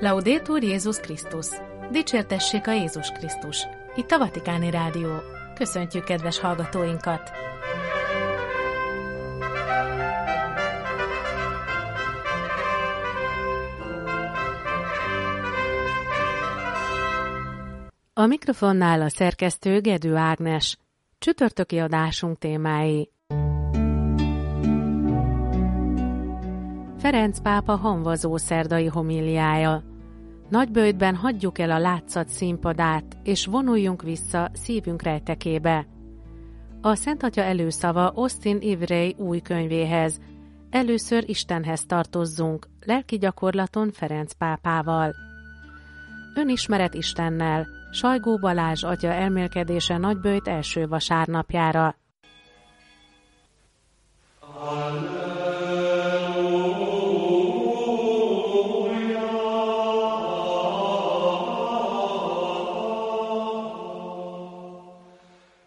Laudétur Jézus Krisztus! Dicsértessék a Jézus Krisztus! Itt a Vatikáni Rádió. Köszöntjük kedves hallgatóinkat! A mikrofonnál a szerkesztő Gedő Ágnes. Csütörtöki adásunk témái. Ferenc pápa hanvazó szerdai homiliája. Nagybőjtben hagyjuk el a látszat színpadát, és vonuljunk vissza szívünk rejtekébe. A Szent Atya előszava Austin Ivrey új könyvéhez. Először Istenhez tartozzunk, lelki gyakorlaton Ferenc pápával. Önismeret Istennel, Sajgó Balázs atya elmélkedése Nagybőjt első vasárnapjára.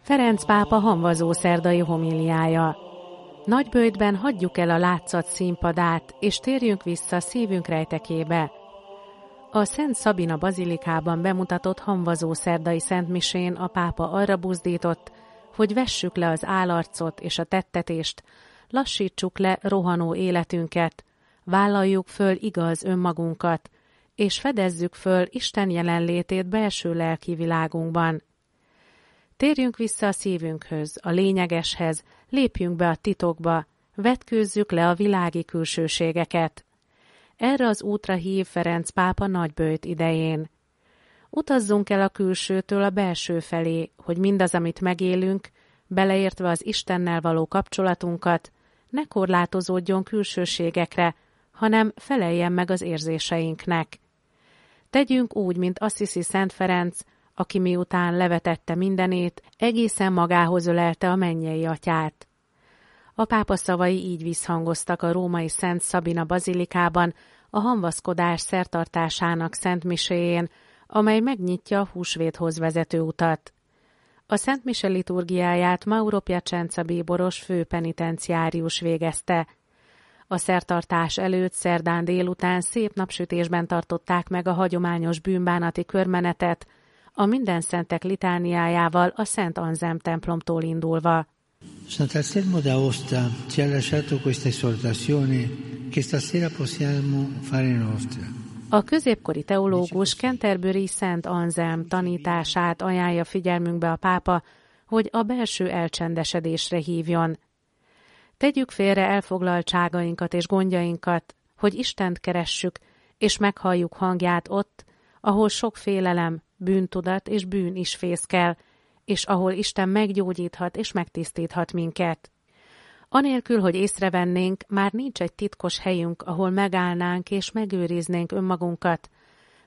Ferenc pápa hamvazó szerdai homiliája. Nagybőjtben hagyjuk el a látszat színpadát, és térjünk vissza szívünk rejtekébe. A Szent Szabina bazilikában bemutatott hamvazó szerdai szentmisén a pápa arra buzdított, hogy vessük le az állarcot és a tettetést, lassítsuk le rohanó életünket, vállaljuk föl igaz önmagunkat, és fedezzük föl Isten jelenlétét belső lelki világunkban. Térjünk vissza a szívünkhöz, a lényegeshez, lépjünk be a titokba, vetkőzzük le a világi külsőségeket. Erre az útra hív Ferenc pápa nagybőjt idején. Utazzunk el a külsőtől a belső felé, hogy mindaz, amit megélünk, beleértve az Istennel való kapcsolatunkat, ne korlátozódjon külsőségekre, hanem feleljen meg az érzéseinknek. Tegyünk úgy, mint Assisi Szent Ferenc, aki miután levetette mindenét, egészen magához ölelte a mennyei atyát. A pápa szavai így visszhangoztak a római Szent Szabina bazilikában, a hamvaszkodás szertartásának Szent Miséjén, amely megnyitja a húsvéthoz vezető utat. A Szent Mise liturgiáját Mauro Piacenza bíboros főpenitenciárius végezte. A szertartás előtt szerdán délután szép napsütésben tartották meg a hagyományos bűnbánati körmenetet, a minden szentek litániájával a Szent Anzem templomtól indulva. Sant'Anselmo d'Aosta ci ha lasciato questa esortazione che stasera possiamo fare nostra. A középkori teológus Canterbury Szent Anselm tanítását ajánlja figyelmünkbe a pápa, hogy a belső elcsendesedésre hívjon. Tegyük félre elfoglaltságainkat és gondjainkat, hogy Istent keressük, és meghalljuk hangját ott, ahol sok félelem, bűntudat és bűn is fészkel, és ahol Isten meggyógyíthat és megtisztíthat minket. Anélkül, hogy észrevennénk, már nincs egy titkos helyünk, ahol megállnánk és megőriznénk önmagunkat,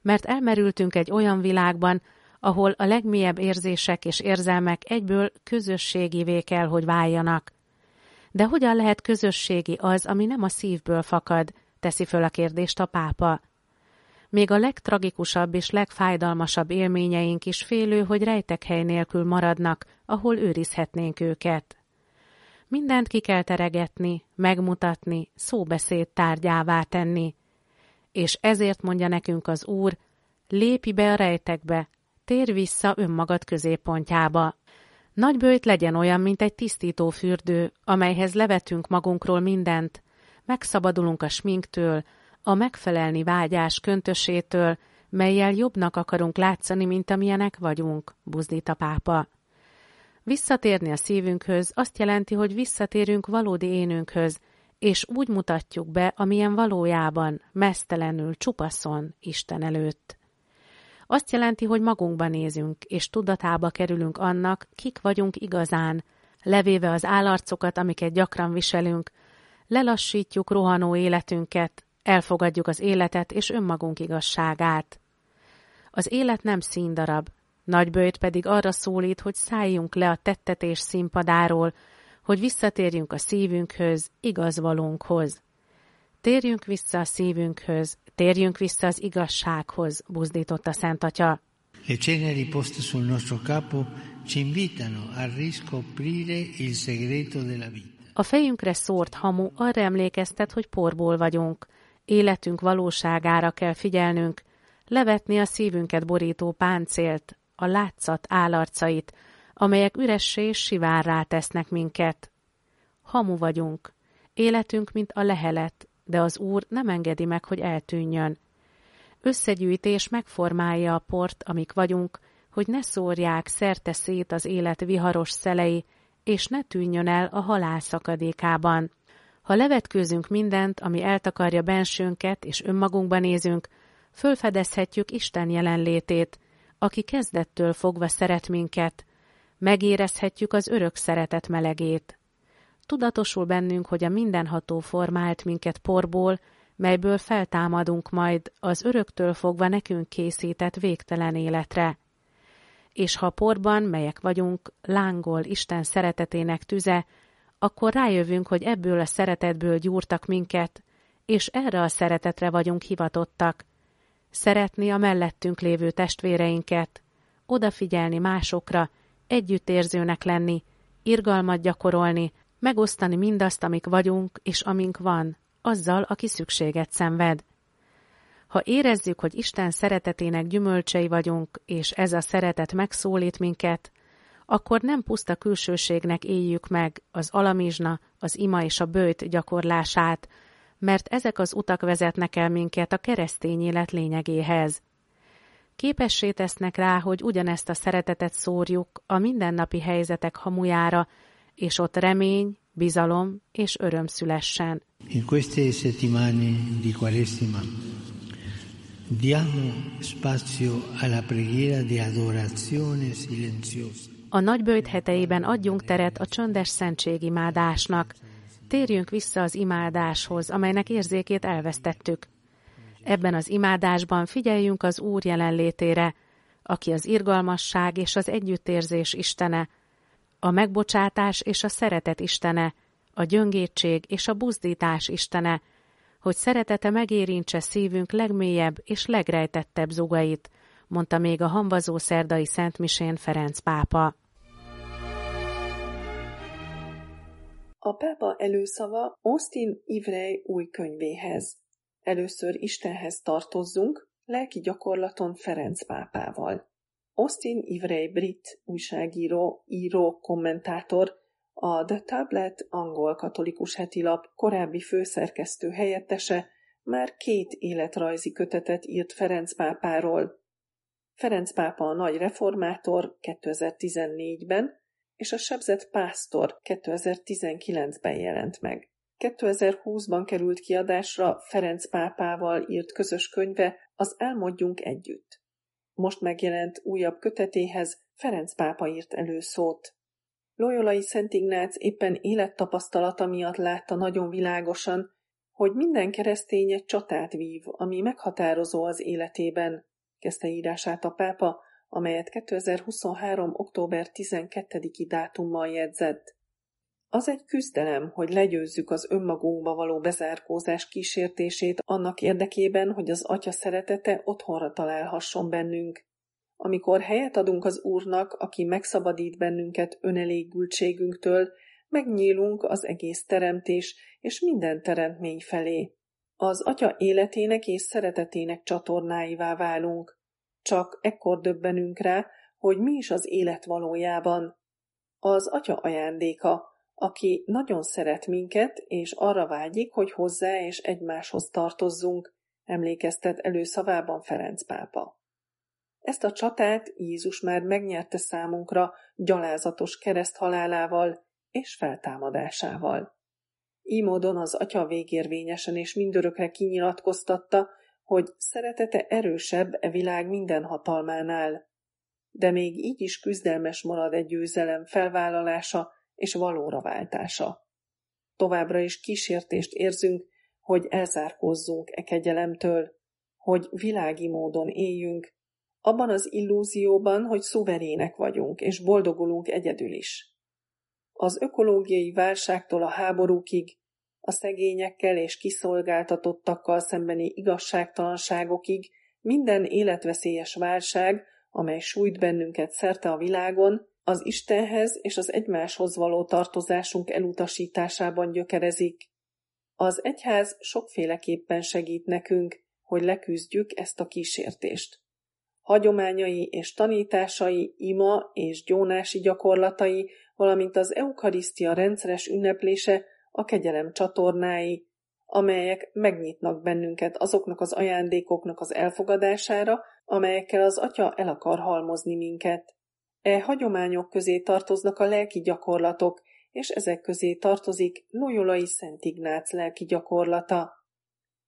mert elmerültünk egy olyan világban, ahol a legmélyebb érzések és érzelmek egyből közösségivé kell, hogy váljanak. De hogyan lehet közösségi az, ami nem a szívből fakad, teszi föl a kérdést a pápa. Még a legtragikusabb és legfájdalmasabb élményeink is félő, hogy rejtekhely nélkül maradnak, ahol őrizhetnénk őket. Mindent ki kell teregetni, megmutatni, szóbeszéd tárgyává tenni. És ezért mondja nekünk az Úr, lépj be a rejtekbe, tér vissza önmagad középpontjába. Nagybőjt legyen olyan, mint egy tisztító fürdő, amelyhez levetünk magunkról mindent, megszabadulunk a sminktől, a megfelelni vágyás köntösétől, melyel jobbnak akarunk látszani, mint amilyenek vagyunk, buzdít a pápa. Visszatérni a szívünkhöz azt jelenti, hogy visszatérünk valódi énünkhöz, és úgy mutatjuk be, amilyen valójában, mesztelenül, csupaszon Isten előtt. Azt jelenti, hogy magunkba nézünk, és tudatába kerülünk annak, kik vagyunk igazán, levéve az állarcokat, amiket gyakran viselünk, lelassítjuk rohanó életünket, Elfogadjuk az életet és önmagunk igazságát. Az élet nem színdarab, nagybőjt pedig arra szólít, hogy szálljunk le a tettetés színpadáról, hogy visszatérjünk a szívünkhöz, igazvalónkhoz. Térjünk vissza a szívünkhöz, térjünk vissza az igazsághoz, buzdított a Szent Atya. Le ceneri poste sul nostro capo ci invitano a riscoprire il segreto della vita. A fejünkre szórt hamu arra emlékeztet, hogy porból vagyunk, Életünk valóságára kell figyelnünk, levetni a szívünket borító páncélt, a látszat állarcait, amelyek üressé és sivárrá tesznek minket. Hamu vagyunk, életünk, mint a lehelet, de az Úr nem engedi meg, hogy eltűnjön. Összegyűjtés megformálja a port, amik vagyunk, hogy ne szórják szerte szét az élet viharos szelei, és ne tűnjön el a halál szakadékában. Ha levetkőzünk mindent, ami eltakarja bensőnket, és önmagunkba nézünk, fölfedezhetjük Isten jelenlétét, aki kezdettől fogva szeret minket, megérezhetjük az örök szeretet melegét. Tudatosul bennünk, hogy a mindenható formált minket porból, melyből feltámadunk majd az öröktől fogva nekünk készített végtelen életre. És ha porban, melyek vagyunk, lángol Isten szeretetének tüze, akkor rájövünk, hogy ebből a szeretetből gyúrtak minket, és erre a szeretetre vagyunk hivatottak. Szeretni a mellettünk lévő testvéreinket, odafigyelni másokra, együttérzőnek lenni, irgalmat gyakorolni, megosztani mindazt, amik vagyunk és amink van, azzal, aki szükséget szenved. Ha érezzük, hogy Isten szeretetének gyümölcsei vagyunk, és ez a szeretet megszólít minket, akkor nem puszta külsőségnek éljük meg az alamizsna, az ima és a bőjt gyakorlását, mert ezek az utak vezetnek el minket a keresztény élet lényegéhez. Képessé tesznek rá, hogy ugyanezt a szeretetet szórjuk a mindennapi helyzetek hamujára, és ott remény, bizalom és öröm szülessen. In queste settimane di Quaresima diamo spazio alla preghiera di adorazione silenziosa. A nagybőjt heteiben adjunk teret a csöndes szentségimádásnak. Térjünk vissza az imádáshoz, amelynek érzékét elvesztettük. Ebben az imádásban figyeljünk az Úr jelenlétére, aki az irgalmasság és az együttérzés istene, a megbocsátás és a szeretet istene, a gyöngétség és a buzdítás istene, hogy szeretete megérintse szívünk legmélyebb és legrejtettebb zugait, mondta még a hambazó szerdai Szentmisén Ferenc pápa. A pápa előszava Austin Ivrey új könyvéhez. Először Istenhez tartozzunk, lelki gyakorlaton Ferenc pápával. Austin Ivrey brit újságíró, író, kommentátor, a The Tablet angol katolikus hetilap korábbi főszerkesztő helyettese már két életrajzi kötetet írt Ferenc pápáról. Ferenc pápa a nagy reformátor 2014-ben, és a sebzett pásztor 2019-ben jelent meg. 2020-ban került kiadásra Ferenc pápával írt közös könyve Az Álmodjunk együtt. Most megjelent újabb kötetéhez Ferenc pápa írt előszót. Loyolai Szent Ignác éppen élettapasztalata miatt látta nagyon világosan, hogy minden keresztény egy csatát vív, ami meghatározó az életében, kezdte írását a pápa, amelyet 2023. október 12-i dátummal jegyzett. Az egy küzdelem, hogy legyőzzük az önmagunkba való bezárkózás kísértését annak érdekében, hogy az Atya szeretete otthonra találhasson bennünk. Amikor helyet adunk az Úrnak, aki megszabadít bennünket önelégültségünktől, megnyílunk az egész teremtés és minden teremtmény felé. Az Atya életének és szeretetének csatornáivá válunk. Csak ekkor döbbenünk rá, hogy mi is az élet valójában. Az Atya ajándéka, aki nagyon szeret minket, és arra vágyik, hogy hozzá és egymáshoz tartozzunk, emlékeztet előszavában Ferenc pápa. Ezt a csatát Jézus már megnyerte számunkra gyalázatos kereszthalálával és feltámadásával. Így módon az atya végérvényesen és mindörökre kinyilatkoztatta, hogy szeretete erősebb e világ minden hatalmánál. De még így is küzdelmes marad egy győzelem felvállalása és valóra váltása. Továbbra is kísértést érzünk, hogy elzárkózzunk e kegyelemtől, hogy világi módon éljünk, abban az illúzióban, hogy szuverének vagyunk, és boldogulunk egyedül is. Az ökológiai válságtól a háborúkig, a szegényekkel és kiszolgáltatottakkal szembeni igazságtalanságokig minden életveszélyes válság, amely sújt bennünket szerte a világon, az Istenhez és az egymáshoz való tartozásunk elutasításában gyökerezik. Az egyház sokféleképpen segít nekünk, hogy leküzdjük ezt a kísértést. Hagyományai és tanításai, ima és gyónási gyakorlatai, valamint az eukarisztia rendszeres ünneplése a kegyelem csatornái, amelyek megnyitnak bennünket azoknak az ajándékoknak az elfogadására, amelyekkel az Atya el akar halmozni minket. E hagyományok közé tartoznak a lelki gyakorlatok, és ezek közé tartozik Loyolai Szent Ignác lelki gyakorlata.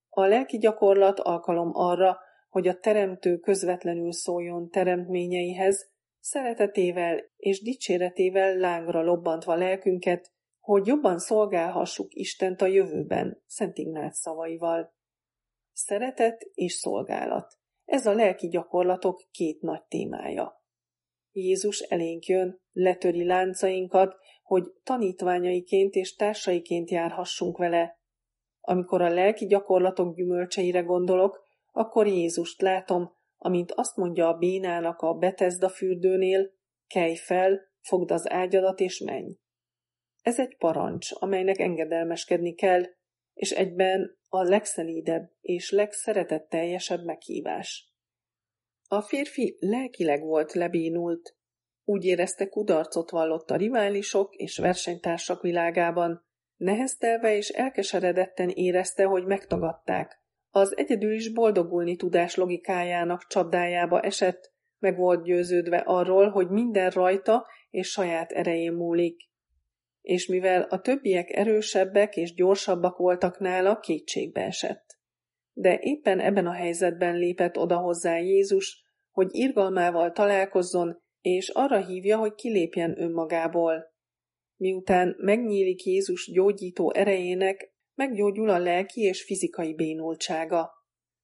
A lelki gyakorlat alkalom arra, hogy a teremtő közvetlenül szóljon teremtményeihez, szeretetével és dicséretével lángra lobbantva lelkünket, hogy jobban szolgálhassuk Istent a jövőben, Szent Ignác szavaival. Szeretet és szolgálat. Ez a lelki gyakorlatok két nagy témája. Jézus elénk jön, letöri láncainkat, hogy tanítványaiként és társaiként járhassunk vele. Amikor a lelki gyakorlatok gyümölcseire gondolok, akkor Jézust látom, amint azt mondja a bénának a Betesda fürdőnél, kelj fel, fogd az ágyadat és menj. Ez egy parancs, amelynek engedelmeskedni kell, és egyben a legszelídebb és legszeretetteljesebb meghívás. A férfi lelkileg volt lebénult, úgy érezte kudarcot vallott a riválisok és versenytársak világában, neheztelve és elkeseredetten érezte, hogy megtagadták. Az egyedül is boldogulni tudás logikájának csapdájába esett, meg volt győződve arról, hogy minden rajta és saját erején múlik és mivel a többiek erősebbek és gyorsabbak voltak nála, kétségbe esett. De éppen ebben a helyzetben lépett oda hozzá Jézus, hogy irgalmával találkozzon, és arra hívja, hogy kilépjen önmagából. Miután megnyílik Jézus gyógyító erejének, meggyógyul a lelki és fizikai bénultsága.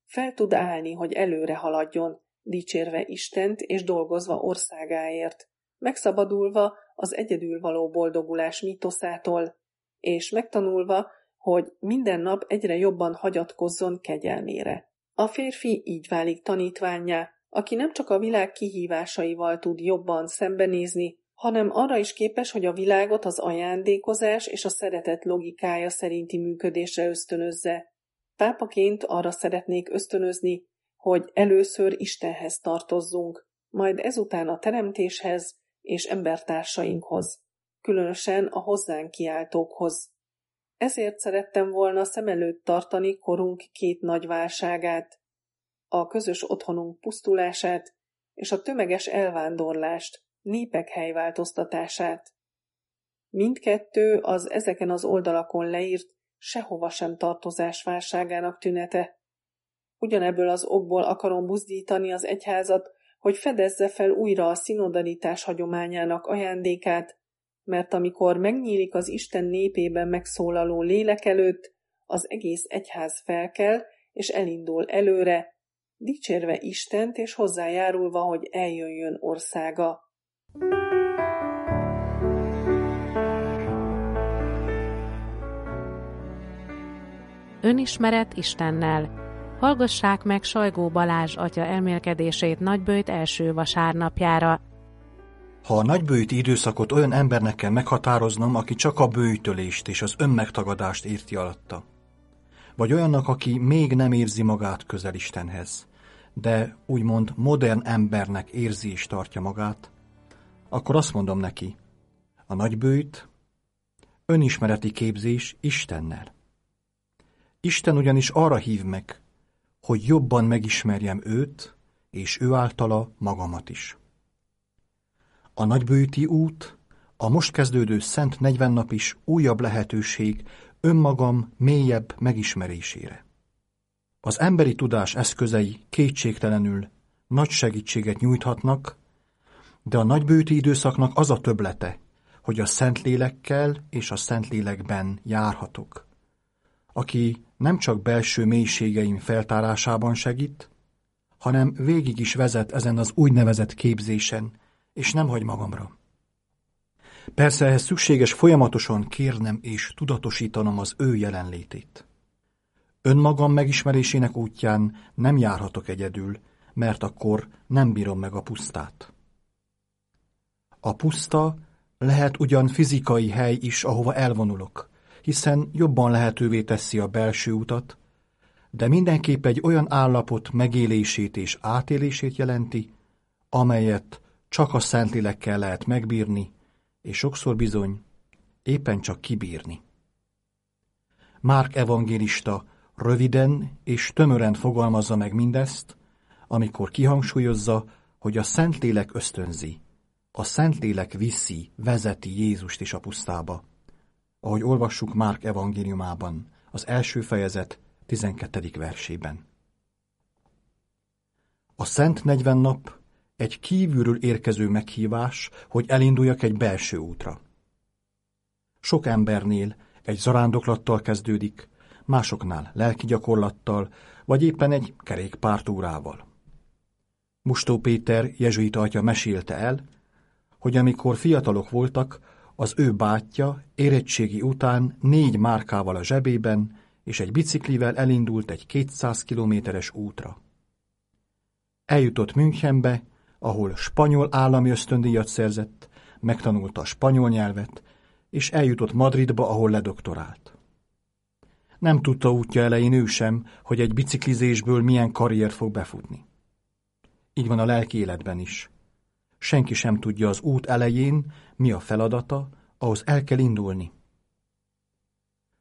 Fel tud állni, hogy előre haladjon, dicsérve Istent és dolgozva országáért, megszabadulva az egyedül való boldogulás mítoszától, és megtanulva, hogy minden nap egyre jobban hagyatkozzon kegyelmére. A férfi így válik tanítványá, aki nem csak a világ kihívásaival tud jobban szembenézni, hanem arra is képes, hogy a világot az ajándékozás és a szeretet logikája szerinti működésre ösztönözze. Pápaként arra szeretnék ösztönözni, hogy először Istenhez tartozzunk, majd ezután a teremtéshez, és embertársainkhoz, különösen a hozzánk kiáltókhoz. Ezért szerettem volna szem előtt tartani korunk két nagy válságát, a közös otthonunk pusztulását és a tömeges elvándorlást, népek helyváltoztatását. Mindkettő az ezeken az oldalakon leírt sehova sem tartozás válságának tünete. Ugyanebből az okból akarom buzdítani az egyházat, hogy fedezze fel újra a szinodalitás hagyományának ajándékát, mert amikor megnyílik az Isten népében megszólaló lélek előtt, az egész egyház felkel, és elindul előre, dicsérve Istent és hozzájárulva, hogy eljöjjön országa. Önismeret Istennel Hallgassák meg Sajgó Balázs atya elmélkedését Nagybőjt első vasárnapjára. Ha a nagybőjti időszakot olyan embernek kell meghatároznom, aki csak a bőjtölést és az önmegtagadást érti alatta. Vagy olyannak, aki még nem érzi magát közel Istenhez, de úgymond modern embernek érzi és tartja magát, akkor azt mondom neki, a nagybőjt önismereti képzés Istennel. Isten ugyanis arra hív meg, hogy jobban megismerjem őt, és ő általa magamat is. A nagybőti út, a most kezdődő Szent 40 nap is újabb lehetőség önmagam mélyebb megismerésére. Az emberi tudás eszközei kétségtelenül nagy segítséget nyújthatnak, de a nagybőti időszaknak az a töblete, hogy a Szentlélekkel és a Szentlélekben járhatok. Aki nem csak belső mélységeim feltárásában segít, hanem végig is vezet ezen az úgynevezett képzésen, és nem hagy magamra. Persze ehhez szükséges folyamatosan kérnem és tudatosítanom az ő jelenlétét. Önmagam megismerésének útján nem járhatok egyedül, mert akkor nem bírom meg a pusztát. A puszta lehet ugyan fizikai hely is, ahova elvonulok, hiszen jobban lehetővé teszi a belső utat, de mindenképp egy olyan állapot megélését és átélését jelenti, amelyet csak a Szentlélekkel lehet megbírni, és sokszor bizony éppen csak kibírni. Márk evangélista röviden és tömören fogalmazza meg mindezt, amikor kihangsúlyozza, hogy a Szentlélek ösztönzi, a Szentlélek viszi, vezeti Jézust is a pusztába, ahogy olvassuk Márk evangéliumában, az első fejezet 12. versében. A Szent 40 nap egy kívülről érkező meghívás, hogy induljak egy belső útra. Sok embernél egy zarándoklattal kezdődik, másoknál lelki gyakorlattal, vagy éppen egy kerékpártúrával. Mustó Péter jezsuita atya mesélte el, hogy amikor fiatalok voltak, az ő bátyja érettségi után négy márkával a zsebében és egy biciklivel elindult egy 200 kilométeres útra. Eljutott Münchenbe, ahol spanyol állami ösztöndíjat szerzett, megtanulta a spanyol nyelvet, és eljutott Madridba, ahol ledoktorált. Nem tudta útja elején ő sem, hogy egy biciklizésből milyen karrier fog befutni. Így van a lelki életben is. Senki sem tudja az út elején, mi a feladata, ahhoz el kell indulni.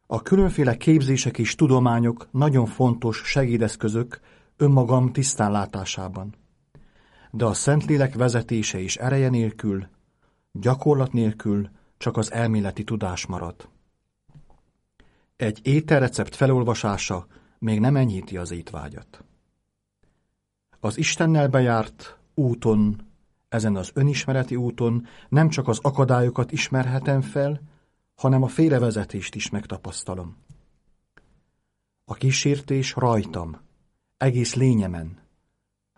A különféle képzések és tudományok nagyon fontos segédeszközök önmagam tisztánlátásában. De a Szentlélek vezetése és ereje nélkül, gyakorlat nélkül csak az elméleti tudás marad. Egy ételrecept felolvasása még nem enyhíti az étvágyat. Az Istennel bejárt úton, ezen az önismereti úton nem csak az akadályokat ismerhetem fel, hanem a félrevezetést is megtapasztalom. A kísértés rajtam, egész lényemen.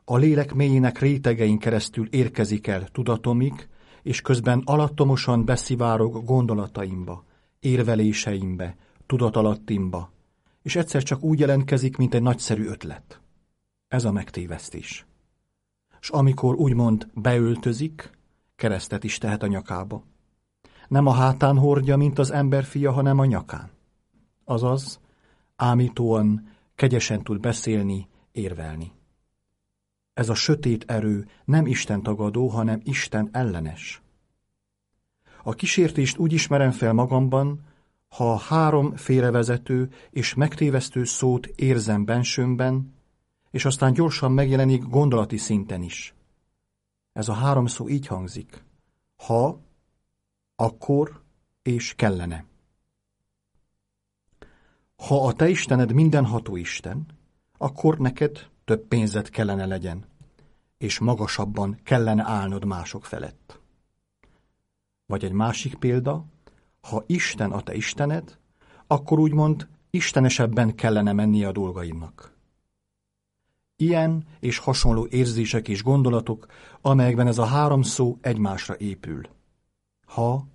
A lélek mélyének rétegein keresztül érkezik el tudatomig, és közben alattomosan beszivárog gondolataimba, érveléseimbe, tudatalattimba, és egyszer csak úgy jelentkezik, mint egy nagyszerű ötlet. Ez a megtévesztés. S amikor úgymond beöltözik, keresztet is tehet a nyakába. Nem a hátán hordja, mint az emberfia, hanem a nyakán. Azaz, ámítóan, kegyesen tud beszélni, érvelni. Ez a sötét erő nem Isten tagadó, hanem Isten ellenes. A kísértést úgy ismerem fel magamban, ha három félrevezető és megtévesztő szót érzem bensőmben, és aztán gyorsan megjelenik gondolati szinten is. Ez a három szó így hangzik. Ha, akkor és kellene. Ha a te Istened mindenható Isten, akkor neked több pénzed kellene legyen, és magasabban kellene állnod mások felett. Vagy egy másik példa, ha Isten a te Istened, akkor úgymond istenesebben kellene menni a dolgaimnak. Ilyen és hasonló érzések és gondolatok, amelyekben ez a három szó egymásra épül. Ha,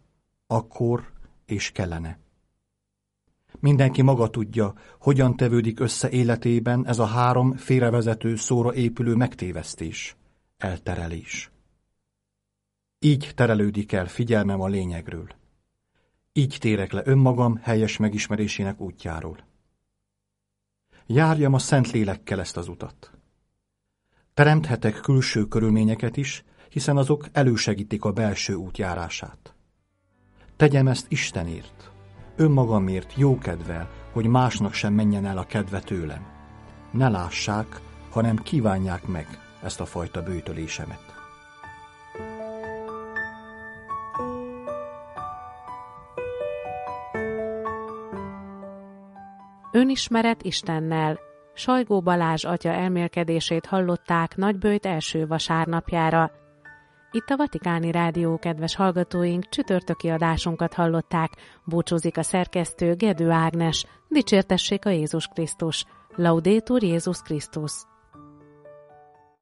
akkor és kellene. Mindenki maga tudja, hogyan tevődik össze életében ez a három félrevezető szóra épülő megtévesztés, elterelés. Így terelődik el figyelmem a lényegről. Így térek le önmagam helyes megismerésének útjáról. Járjam a szent lélekkel ezt az utat. Teremthetek külső körülményeket is, hiszen azok elősegítik a belső útjárását. Tegyem ezt Istenért, önmagamért jókedvel, hogy másnak sem menjen el a kedve tőlem. Ne lássák, hanem kívánják meg ezt a fajta bőtölésemet. Önismeret Istennel. Sajgó Balázs atya elmélkedését hallották Nagybőjt első vasárnapjára. Itt a Vatikáni Rádió kedves hallgatóink csütörtöki adásunkat hallották. Búcsúzik a szerkesztő Gedő Ágnes. Dicsértessék a Jézus Krisztus. Laudétur Jézus Krisztus.